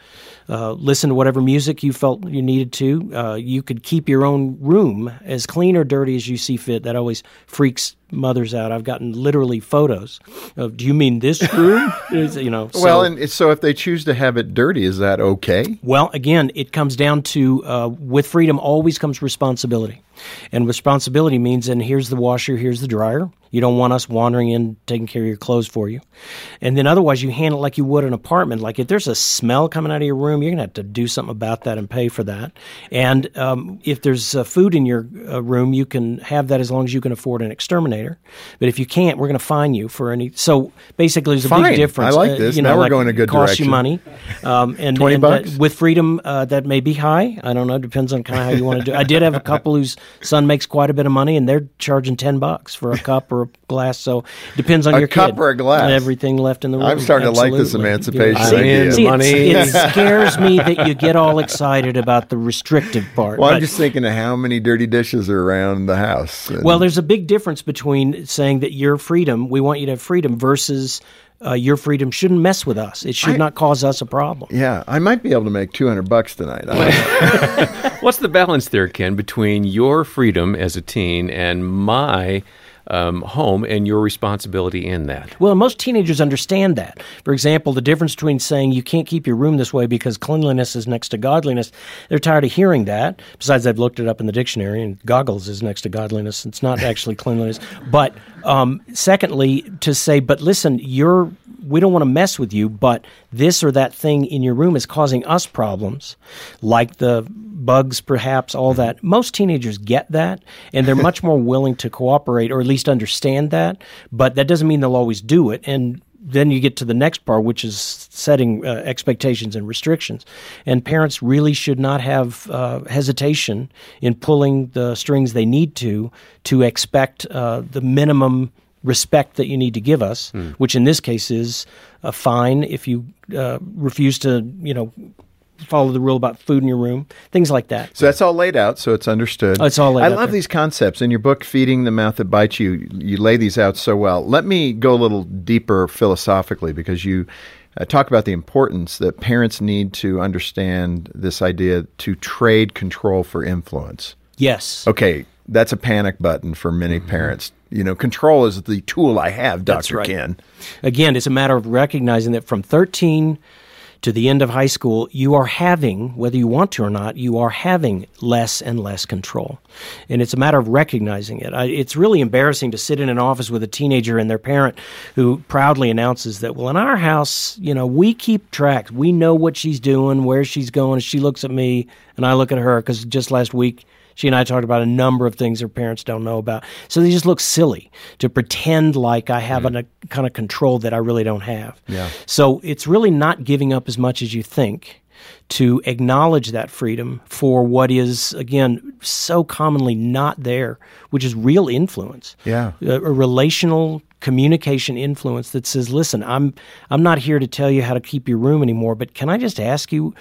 Uh, listen to whatever music you felt you needed to. Uh, you could keep your own room as clean or dirty as you see fit. That always freaks mothers out. I've gotten literally photos of. Do you mean this room? you know. so- well, and so if they choose to have it dirty, is that okay? well, again, it comes down to uh, with freedom always comes responsibility. And responsibility means, and here's the washer, here's the dryer. You don't want us wandering in, taking care of your clothes for you. And then otherwise, you handle it like you would an apartment. Like if there's a smell coming out of your room, you're going to have to do something about that and pay for that. And um, if there's uh, food in your uh, room, you can have that as long as you can afford an exterminator. But if you can't, we're going to fine you for any. So basically, there's a Fine. big difference. I like Uh, this. you know, Now we're like going a good costs direction. you money. Um, and 20 and that- bucks? with freedom, uh, that may be high. I don't know. Depends on kind of how you want to do. it. I did have a couple whose son makes quite a bit of money, and they're charging ten bucks for a cup or a glass. So it depends on A your cup kid. or a glass? And everything left in the room. I'm starting to like this Absolutely. emancipation See- idea. see, Money. it's- It scares me that you get all excited about the restrictive part. Well, I'm but- just thinking of how many dirty dishes are around the house. And- well, there's a big difference between saying that your freedom, we want you to have freedom, versus uh, your freedom shouldn't mess with us. It should I- not cause us a problem. yeah, I might be able to make 200 bucks tonight. I don't know. What's the balance there, Ken, between your freedom as a teen and my um, home and your responsibility in that? Well, most teenagers understand that. For example, the difference between saying you can't keep your room this way because cleanliness is next to godliness, they're tired of hearing that. Besides, I've looked it up in the dictionary, and goggles is next to godliness. It's not actually cleanliness. But um, secondly, to say, but listen, you're we don't want to mess with you, but this or that thing in your room is causing us problems, like the bugs, perhaps, all that. Most teenagers get that, and they're much more willing to cooperate or at least understand that, but that doesn't mean they'll always do it. And then you get to the next part, which is setting uh, expectations and restrictions. And parents really should not have uh, hesitation in pulling the strings they need to to expect uh, the minimum respect that you need to give us, which in this case is a fine if you uh, refuse to, you know, follow the rule about food in your room, things like that. So that's all laid out, so it's understood. Oh, it's all laid I out love there. these concepts in your book, "Feeding the Mouth That Bites You." You lay these out so well. Let me go a little deeper philosophically because you uh, talk about the importance that parents need to understand this idea to trade control for influence. Yes. Okay, that's a panic button for many parents. You know, control is the tool I have, Doctor right. Ken. Again, it's a matter of recognizing that from 13 to the end of high school, you are having, whether you want to or not, you are having less and less control. And it's a matter of recognizing it. I, it's really embarrassing to sit in an office with a teenager and their parent who proudly announces that, well, in our house, you know, we keep track. We know what she's doing, where she's going. She looks at me and I look at her because just last week, she and I talked about a number of things her parents don't know about. So they just look silly to pretend like I have mm. a kind of control that I really don't have. Yeah. So it's really not giving up as much as you think to acknowledge that freedom for what is, again, so commonly not there, which is real influence. Yeah. A, a relational communication influence that says, listen, I'm I'm not here to tell you how to keep your room anymore, but can I just ask you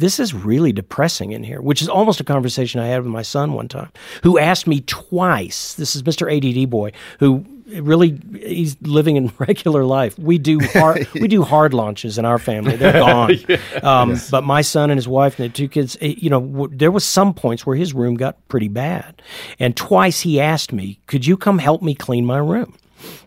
this is really depressing in here, which is almost a conversation I had with my son one time, who asked me twice. This is Mr. ADD boy, who really he's living in regular life. We do hard, we do hard launches in our family. They're gone. yeah. um, yes. But my son and his wife and the two kids, eh, you know, w- there was some points where his room got pretty bad, and twice he asked me, "Could you come help me clean my room?"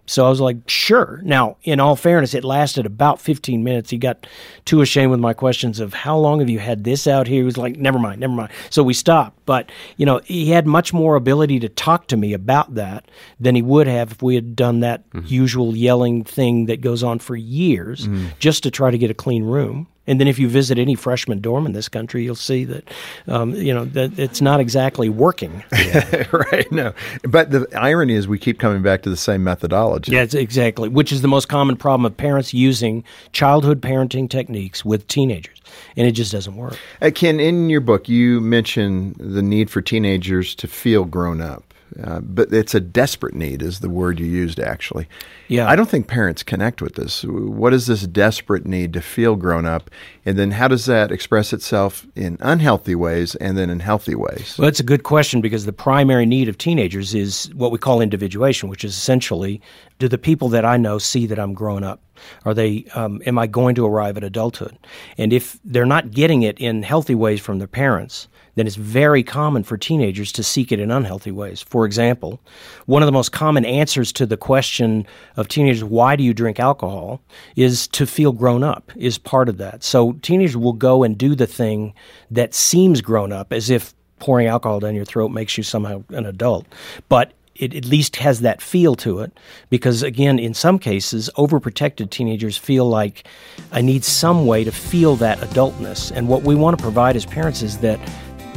So I was like, sure. Now, in all fairness, it lasted about 15 minutes. He got too ashamed with my questions of how long have you had this out here? He was like, never mind, never mind. So we stopped. But, you know, he had much more ability to talk to me about that than he would have if we had done that mm-hmm. usual yelling thing that goes on for years mm-hmm. just to try to get a clean room. And then if you visit any freshman dorm in this country, you'll see that, um, you know, that it's not exactly working. right. No. But the irony is we keep coming back to the same methodology. Yeah, exactly. Which is the most common problem of parents using childhood parenting techniques with teenagers. And it just doesn't work. Uh, Ken, in your book, you mention the need for teenagers to feel grown up. Uh, but it's a desperate need, is the word you used actually. Yeah. I don't think parents connect with this. What is this desperate need to feel grown up? And then how does that express itself in unhealthy ways and then in healthy ways? Well, that's a good question because the primary need of teenagers is what we call individuation, which is essentially do the people that I know see that I'm grown up? Are they, um, am I going to arrive at adulthood? And if they're not getting it in healthy ways from their parents, then it's very common for teenagers to seek it in unhealthy ways. For example, one of the most common answers to the question of teenagers, why do you drink alcohol, is to feel grown up, is part of that. So teenagers will go and do the thing that seems grown up, as if pouring alcohol down your throat makes you somehow an adult. But it at least has that feel to it because again in some cases overprotected teenagers feel like i need some way to feel that adultness and what we want to provide as parents is that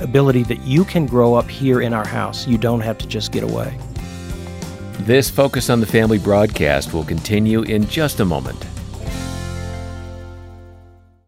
ability that you can grow up here in our house. You don't have to just get away. This Focus on the Family broadcast will continue in just a moment.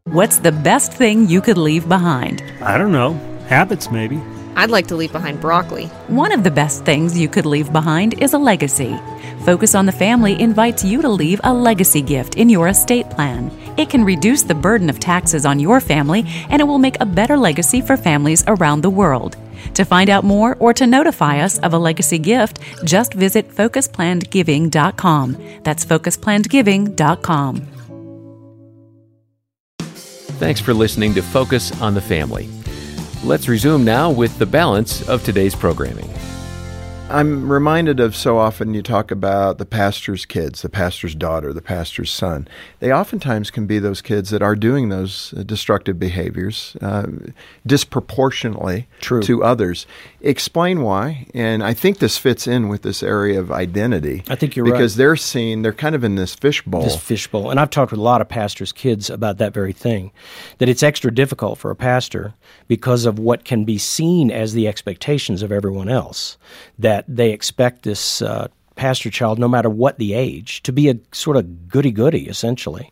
What's the best thing you could leave behind? I don't know. Habits, maybe. I'd like to leave behind broccoli. One of the best things you could leave behind is a legacy. Focus on the Family invites you to leave a legacy gift in your estate plan. It can reduce the burden of taxes on your family and it will make a better legacy for families around the world. To find out more or to notify us of a legacy gift, just visit FocusPlannedGiving.com. That's FocusPlannedGiving.com. Thanks for listening to Focus on the Family. Let's resume now with the balance of today's programming. I'm reminded of so often you talk about the pastor's kids, the pastor's daughter, the pastor's son. They oftentimes can be those kids that are doing those uh, destructive behaviors uh, disproportionately True. to others. Explain why, and I think this fits in with this area of identity. I think you're because right because they're seen they're kind of in this fishbowl. This fishbowl, and I've talked with a lot of pastors' kids about that very thing. That it's extra difficult for a pastor because of what can be seen as the expectations of everyone else. That that they expect this uh, pastor child, no matter what the age, to be a sort of goody goody, essentially.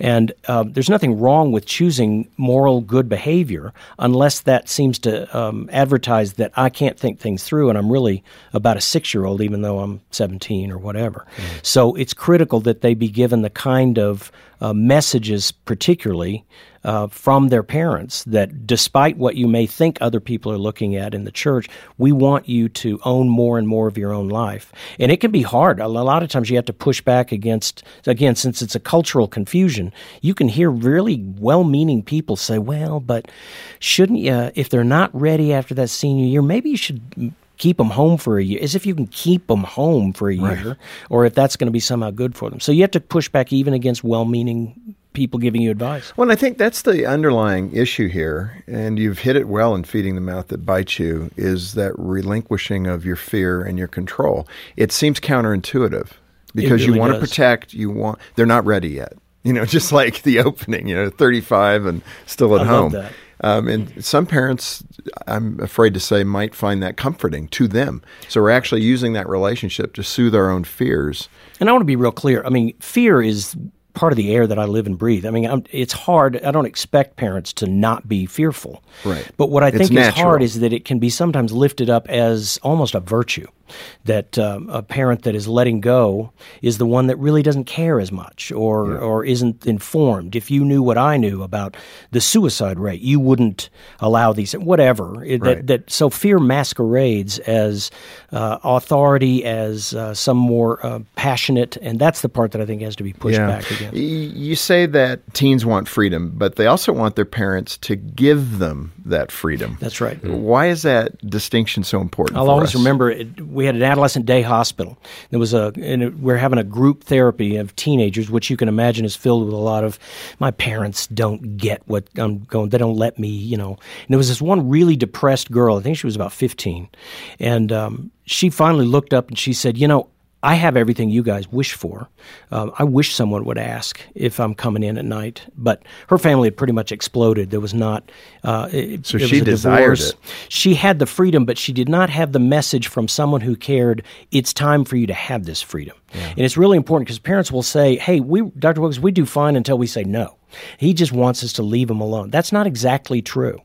And um, there's nothing wrong with choosing moral good behavior unless that seems to um, advertise that I can't think things through and I'm really about a six year old, even though I'm 17 or whatever. Mm. So it's critical that they be given the kind of uh, messages, particularly uh, from their parents that despite what you may think other people are looking at in the church, we want you to own more and more of your own life. And it can be hard. A lot of times you have to push back against, again, since it's a cultural confusion, you can hear really well meaning people say, well, but shouldn't you, if they're not ready after that senior year, maybe you should keep them home for a year, as if you can keep them home for a year, right. or if that's going to be somehow good for them. So you have to push back even against well meaning people giving you advice. Well, I think that's the underlying issue here, and you've hit it well in feeding the mouth that bites you, is that relinquishing of your fear and your control. It seems counterintuitive because really you want does. to protect, you want they're not ready yet. You know, just like the opening, you know, 35 and still at I home. Um, and some parents, I'm afraid to say, might find that comforting to them. So we're actually using that relationship to soothe our own fears. And I want to be real clear. I mean, fear is part of the air that I live and breathe. I mean, I'm, it's hard. I don't expect parents to not be fearful. Right. But what I It's think is natural. hard is that it can be sometimes lifted up as almost a virtue. That um, a parent that is letting go is the one that really doesn't care as much or yeah. or isn't informed. If you knew what I knew about the suicide rate, you wouldn't allow these whatever. Right. That that so fear masquerades as uh, authority, as uh, some more uh, passionate, and that's the part that I think has to be pushed yeah. back against. You say that teens want freedom, but they also want their parents to give them that freedom. That's right. Why is that distinction so important? I'll always us? remember it, we had an adolescent day hospital. There was a we're having a group therapy of teenagers, which you can imagine is filled with a lot of my parents don't get what I'm going. They don't let me, you know. And there was this one really depressed girl. I think she was about 15, and um, she finally looked up and she said, "You know, I have everything you guys wish for. Um, I wish someone would ask if I'm coming in at night, but her family had pretty much exploded. There was not. Uh, it, so she desired divorce. it. She had the freedom, but she did not have the message from someone who cared. It's time for you to have this freedom, yeah. and it's really important because parents will say, "Hey, we, Dr. Wilgus, we do fine until we say no." He just wants us to leave him alone. That's not exactly true.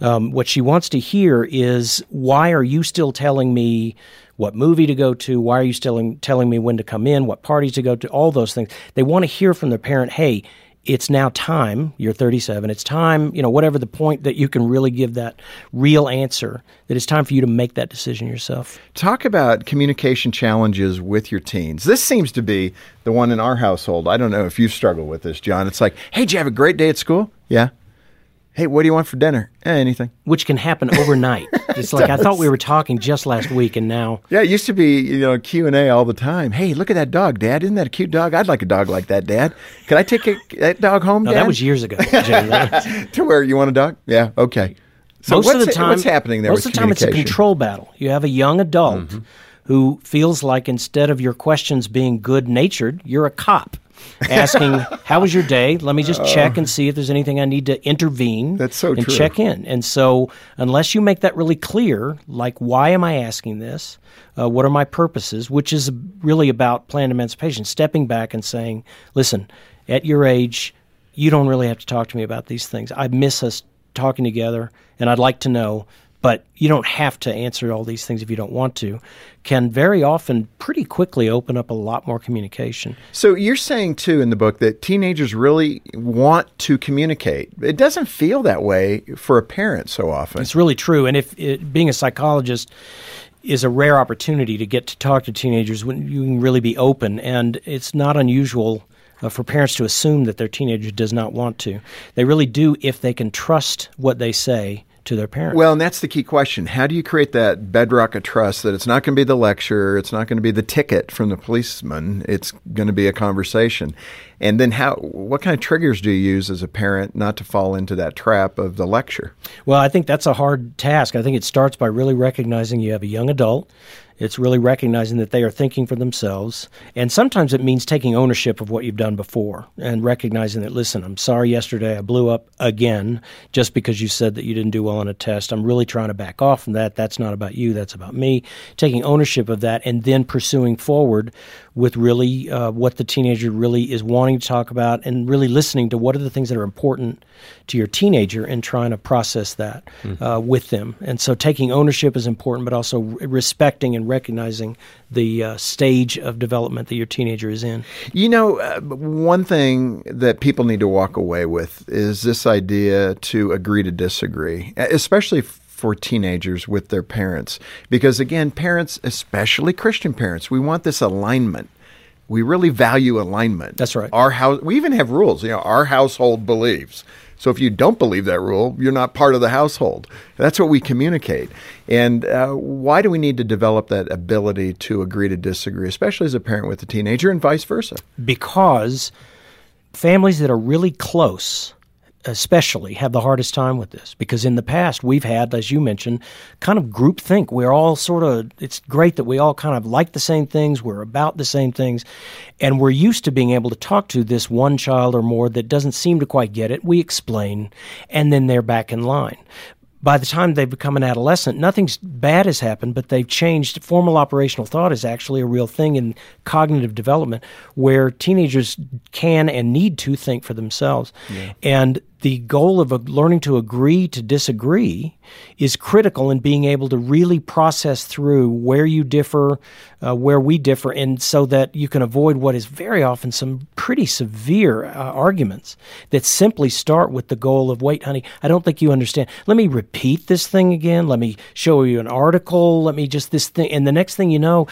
Yeah. Um, what she wants to hear is, "Why are you still telling me?" What movie to go to, why are you still telling me when to come in, what parties to go to, all those things. They want to hear from their parent, hey, it's now time, you're 37, it's time, you know, whatever the point that you can really give that real answer, that it's time for you to make that decision yourself. Talk about communication challenges with your teens. This seems to be the one in our household. I don't know if you struggle with this, John. It's like, hey, did you have a great day at school? Yeah. Hey, what do you want for dinner? Eh, anything. Which can happen overnight. It's like I thought we were talking just last week, and now. Yeah, it used to be you know Q and A all the time. Hey, look at that dog, Dad. Isn't that a cute dog? I'd like a dog like that, Dad. Can I take a, that dog home? No, Dad? that was years ago. to where you want a dog? Yeah. Okay. So most of the time, what's happening there? Most of the time, it's a control battle. You have a young adult mm-hmm. who feels like instead of your questions being good natured, you're a cop asking, "How was your day? Let me just check and see if there's anything I need to intervene." That's so and true. check in. And so, unless you make that really clear, like, why am I asking this? Uh, what are my purposes? Which is really about planned emancipation, stepping back and saying, "Listen, at your age, you don't really have to talk to me about these things. I miss us talking together, and I'd like to know." But you don't have to answer all these things if you don't want to, can very often pretty quickly open up a lot more communication. So you're saying too in the book that teenagers really want to communicate. It doesn't feel that way for a parent so often. It's really true. And if it, being a psychologist is a rare opportunity to get to talk to teenagers when you can really be open, and it's not unusual. Uh, for parents to assume that their teenager does not want to. They really do if they can trust what they say to their parents. Well, and that's the key question. How do you create that bedrock of trust that it's not going to be the lecture, it's not going to be the ticket from the policeman, it's going to be a conversation. And then how what kind of triggers do you use as a parent not to fall into that trap of the lecture? Well, I think that's a hard task. I think it starts by really recognizing you have a young adult it's really recognizing that they are thinking for themselves. And sometimes it means taking ownership of what you've done before and recognizing that, listen, I'm sorry yesterday I blew up again just because you said that you didn't do well on a test. I'm really trying to back off from that. That's not about you, that's about me. Taking ownership of that and then pursuing forward with really uh, what the teenager really is wanting to talk about and really listening to what are the things that are important to your teenager and trying to process that mm-hmm. uh, with them. And so taking ownership is important, but also respecting and recognizing the uh, stage of development that your teenager is in. You know, uh, one thing that people need to walk away with is this idea to agree to disagree, especially for teenagers with their parents. Because again, parents, especially Christian parents, we want this alignment. We really value alignment. That's right. Our house, we even have rules. You know, our household believes. So if you don't believe that rule, you're not part of the household. That's what we communicate. And uh, why do we need to develop that ability to agree to disagree, especially as a parent with a teenager and vice versa? Because families that are really close especially have the hardest time with this because in the past we've had, as you mentioned, kind of group think. We're all sort of, it's great that we all kind of like the same things, we're about the same things, and we're used to being able to talk to this one child or more that doesn't seem to quite get it. We explain, and then they're back in line by the time they become an adolescent, nothing bad has happened, but they've changed. Formal operational thought is actually a real thing in cognitive development where teenagers can and need to think for themselves. Yeah. And the goal of learning to agree to disagree is critical in being able to really process through where you differ, uh, where we differ, and so that you can avoid what is very often some pretty severe uh, arguments that simply start with the goal of, wait, honey, I don't think you understand. Let me repeat this thing again. Let me show you an article. Let me just this thing. And the next thing you know,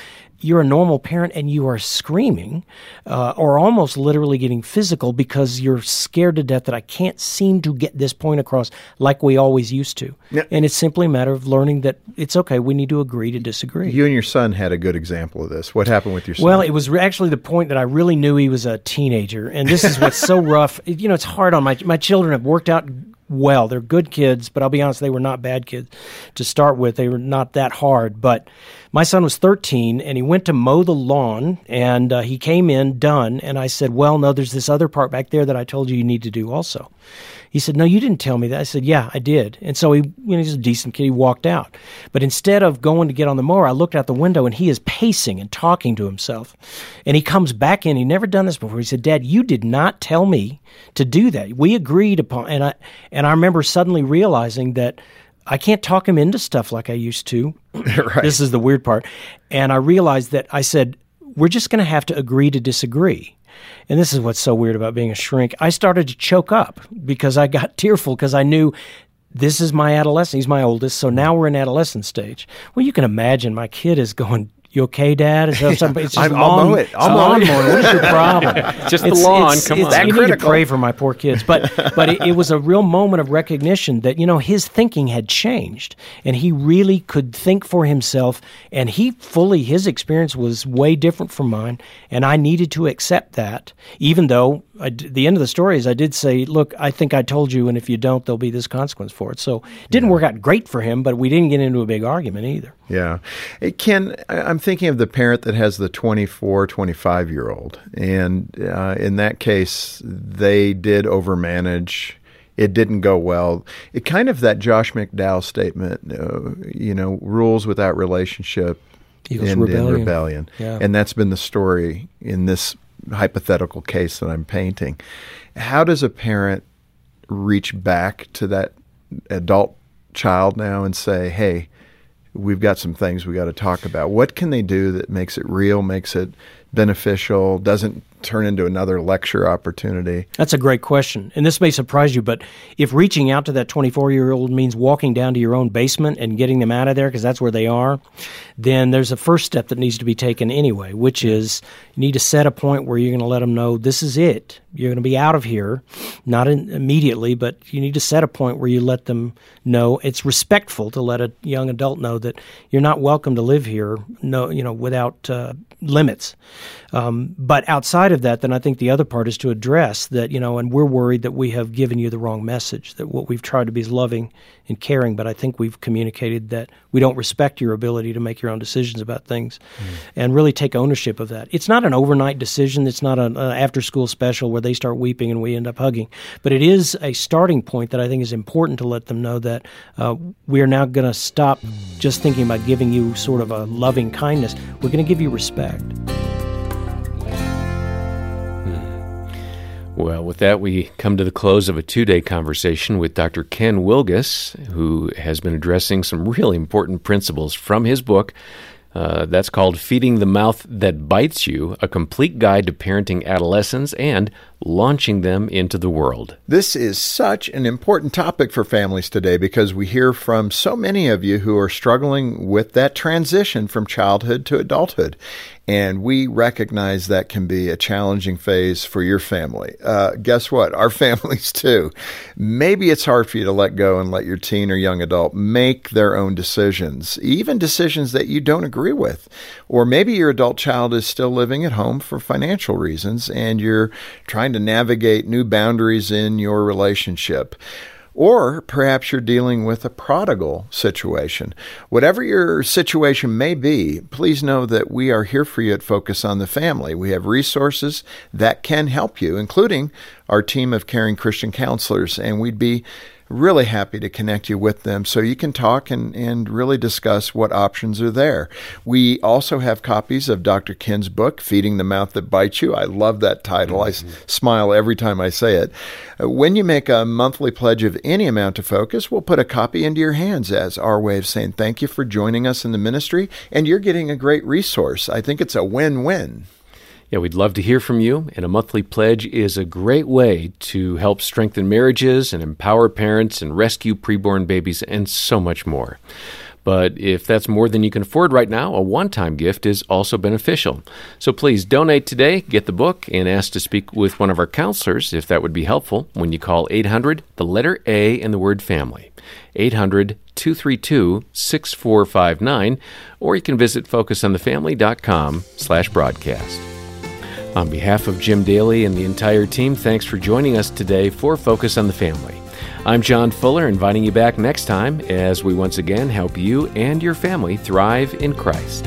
you're a normal parent and you are screaming uh, or almost literally getting physical because you're scared to death that I can't seem to get this point across like we always used to. And it's simply a matter of learning that it's okay. We need to agree to disagree. You and your son had a good example of this. What happened with your son? Well, it was actually the point that I really knew he was a teenager, and this is what's so rough. You know, it's hard on my my children have worked out well. They're good kids, but I'll be honest, they were not bad kids to start with. They were not that hard, but my son was 13 and he went to mow the lawn and uh, he came in done and I said, "Well, no, there's this other part back there that I told you you need to do also." He said, "No, you didn't tell me that." I said, "Yeah, I did." And so he, you know, he's a decent kid. He walked out, but instead of going to get on the mower, I looked out the window and he is pacing and talking to himself. And he comes back in. He never done this before. He said, "Dad, you did not tell me to do that. We agreed upon." And I and I remember suddenly realizing that. I can't talk him into stuff like I used to. right. This is the weird part. And I realized that I said, we're just going to have to agree to disagree. And this is what's so weird about being a shrink. I started to choke up because I got tearful because I knew this is my adolescent. He's my oldest. So now we're in adolescent stage. Well, you can imagine my kid is going, you okay, Dad? Is that something? It's just I'll lawn, mow it. I'll mow it. What is your problem? Just the It's- lawn. it's- Come it's- on. That You need to pray for my poor kids. But but it, it was a real moment of recognition that you know his thinking had changed, and he really could think for himself. And he fully his experience was way different from mine, and I needed to accept that, even though. I d the end of the story is I did say, look, I think I told you, and if you don't, there'll be this consequence for it. So it didn't work out great for him, but we didn't get into a big argument either. Yeah. Hey, Ken, I- I'm thinking of the parent that has the 24, 25 year old. And uh, in that case, they did overmanage. It didn't go well. It kind of that Josh McDowell statement, uh, you know, rules without relationship Equals end in rebellion. rebellion. Yeah. And that's been the story in this hypothetical case that I'm painting. How does a parent reach back to that adult child now and say, hey, we've got some things we got to talk about. What can they do that makes it real, makes it beneficial, doesn't turn into another lecture opportunity? That's a great question. And this may surprise you, but if reaching out to that 24 year old means walking down to your own basement and getting them out of there because that's where they are, then there's a first step that needs to be taken anyway, which is you need to set a point where you're going to let them know this is it. You're going to be out of here, not in, immediately, but you need to set a point where you let them know it's respectful to let a young adult know that you're not welcome to live here, no, you know, without uh, limits. Um, but outside of that, then I think the other part is to address that, you know, and we're worried that we have given you the wrong message, that what we've tried to be is loving and caring, but I think we've communicated that we don't respect your ability to make your own decisions about things and really take ownership of that. It's not an overnight decision, it's not an after school special where they start weeping and we end up hugging, but it is a starting point that I think is important to let them know that uh, we are now going to stop just thinking about giving you sort of a loving kindness. We're going to give you respect. Well, with that, we come to the close of a two day conversation with Dr. Ken Wilgus, who has been addressing some really important principles from his book. Uh, that's called Feeding the Mouth That Bites You A Complete Guide to Parenting Adolescents and Launching Them into the World. This is such an important topic for families today because we hear from so many of you who are struggling with that transition from childhood to adulthood. And we recognize that can be a challenging phase for your family. Uh, guess what? Our families too. Maybe it's hard for you to let go and let your teen or young adult make their own decisions, even decisions that you don't agree with. Or maybe your adult child is still living at home for financial reasons and you're trying to navigate new boundaries in your relationship. Or perhaps you're dealing with a prodigal situation. Whatever your situation may be, please know that we are here for you at Focus on the Family. We have resources that can help you, including our team of caring Christian counselors, and we'd be really happy to connect you with them so you can talk and, and really discuss what options are there. We also have copies of Dr. Ken's book, Feeding the Mouth That Bites You. I love that title. Mm-hmm. I s- smile every time I say it. Uh, when you make a monthly pledge of any amount to Focus, we'll put a copy into your hands as our way of saying thank you for joining us in the ministry, and you're getting a great resource. I think it's a win win. Yeah, we'd love to hear from you, and a monthly pledge is a great way to help strengthen marriages and empower parents and rescue preborn babies and so much more. But if that's more than you can afford right now, a one time gift is also beneficial. So please donate today, get the book, and ask to speak with one of our counselors if that would be helpful when you call 800, the letter A, and the word family. 800 232 6459, or you can visit focusonthefamily.com slash broadcast. On behalf of Jim Daly and the entire team, thanks for joining us today for Focus on the Family. I'm John Fuller, inviting you back next time as we once again help you and your family thrive in Christ.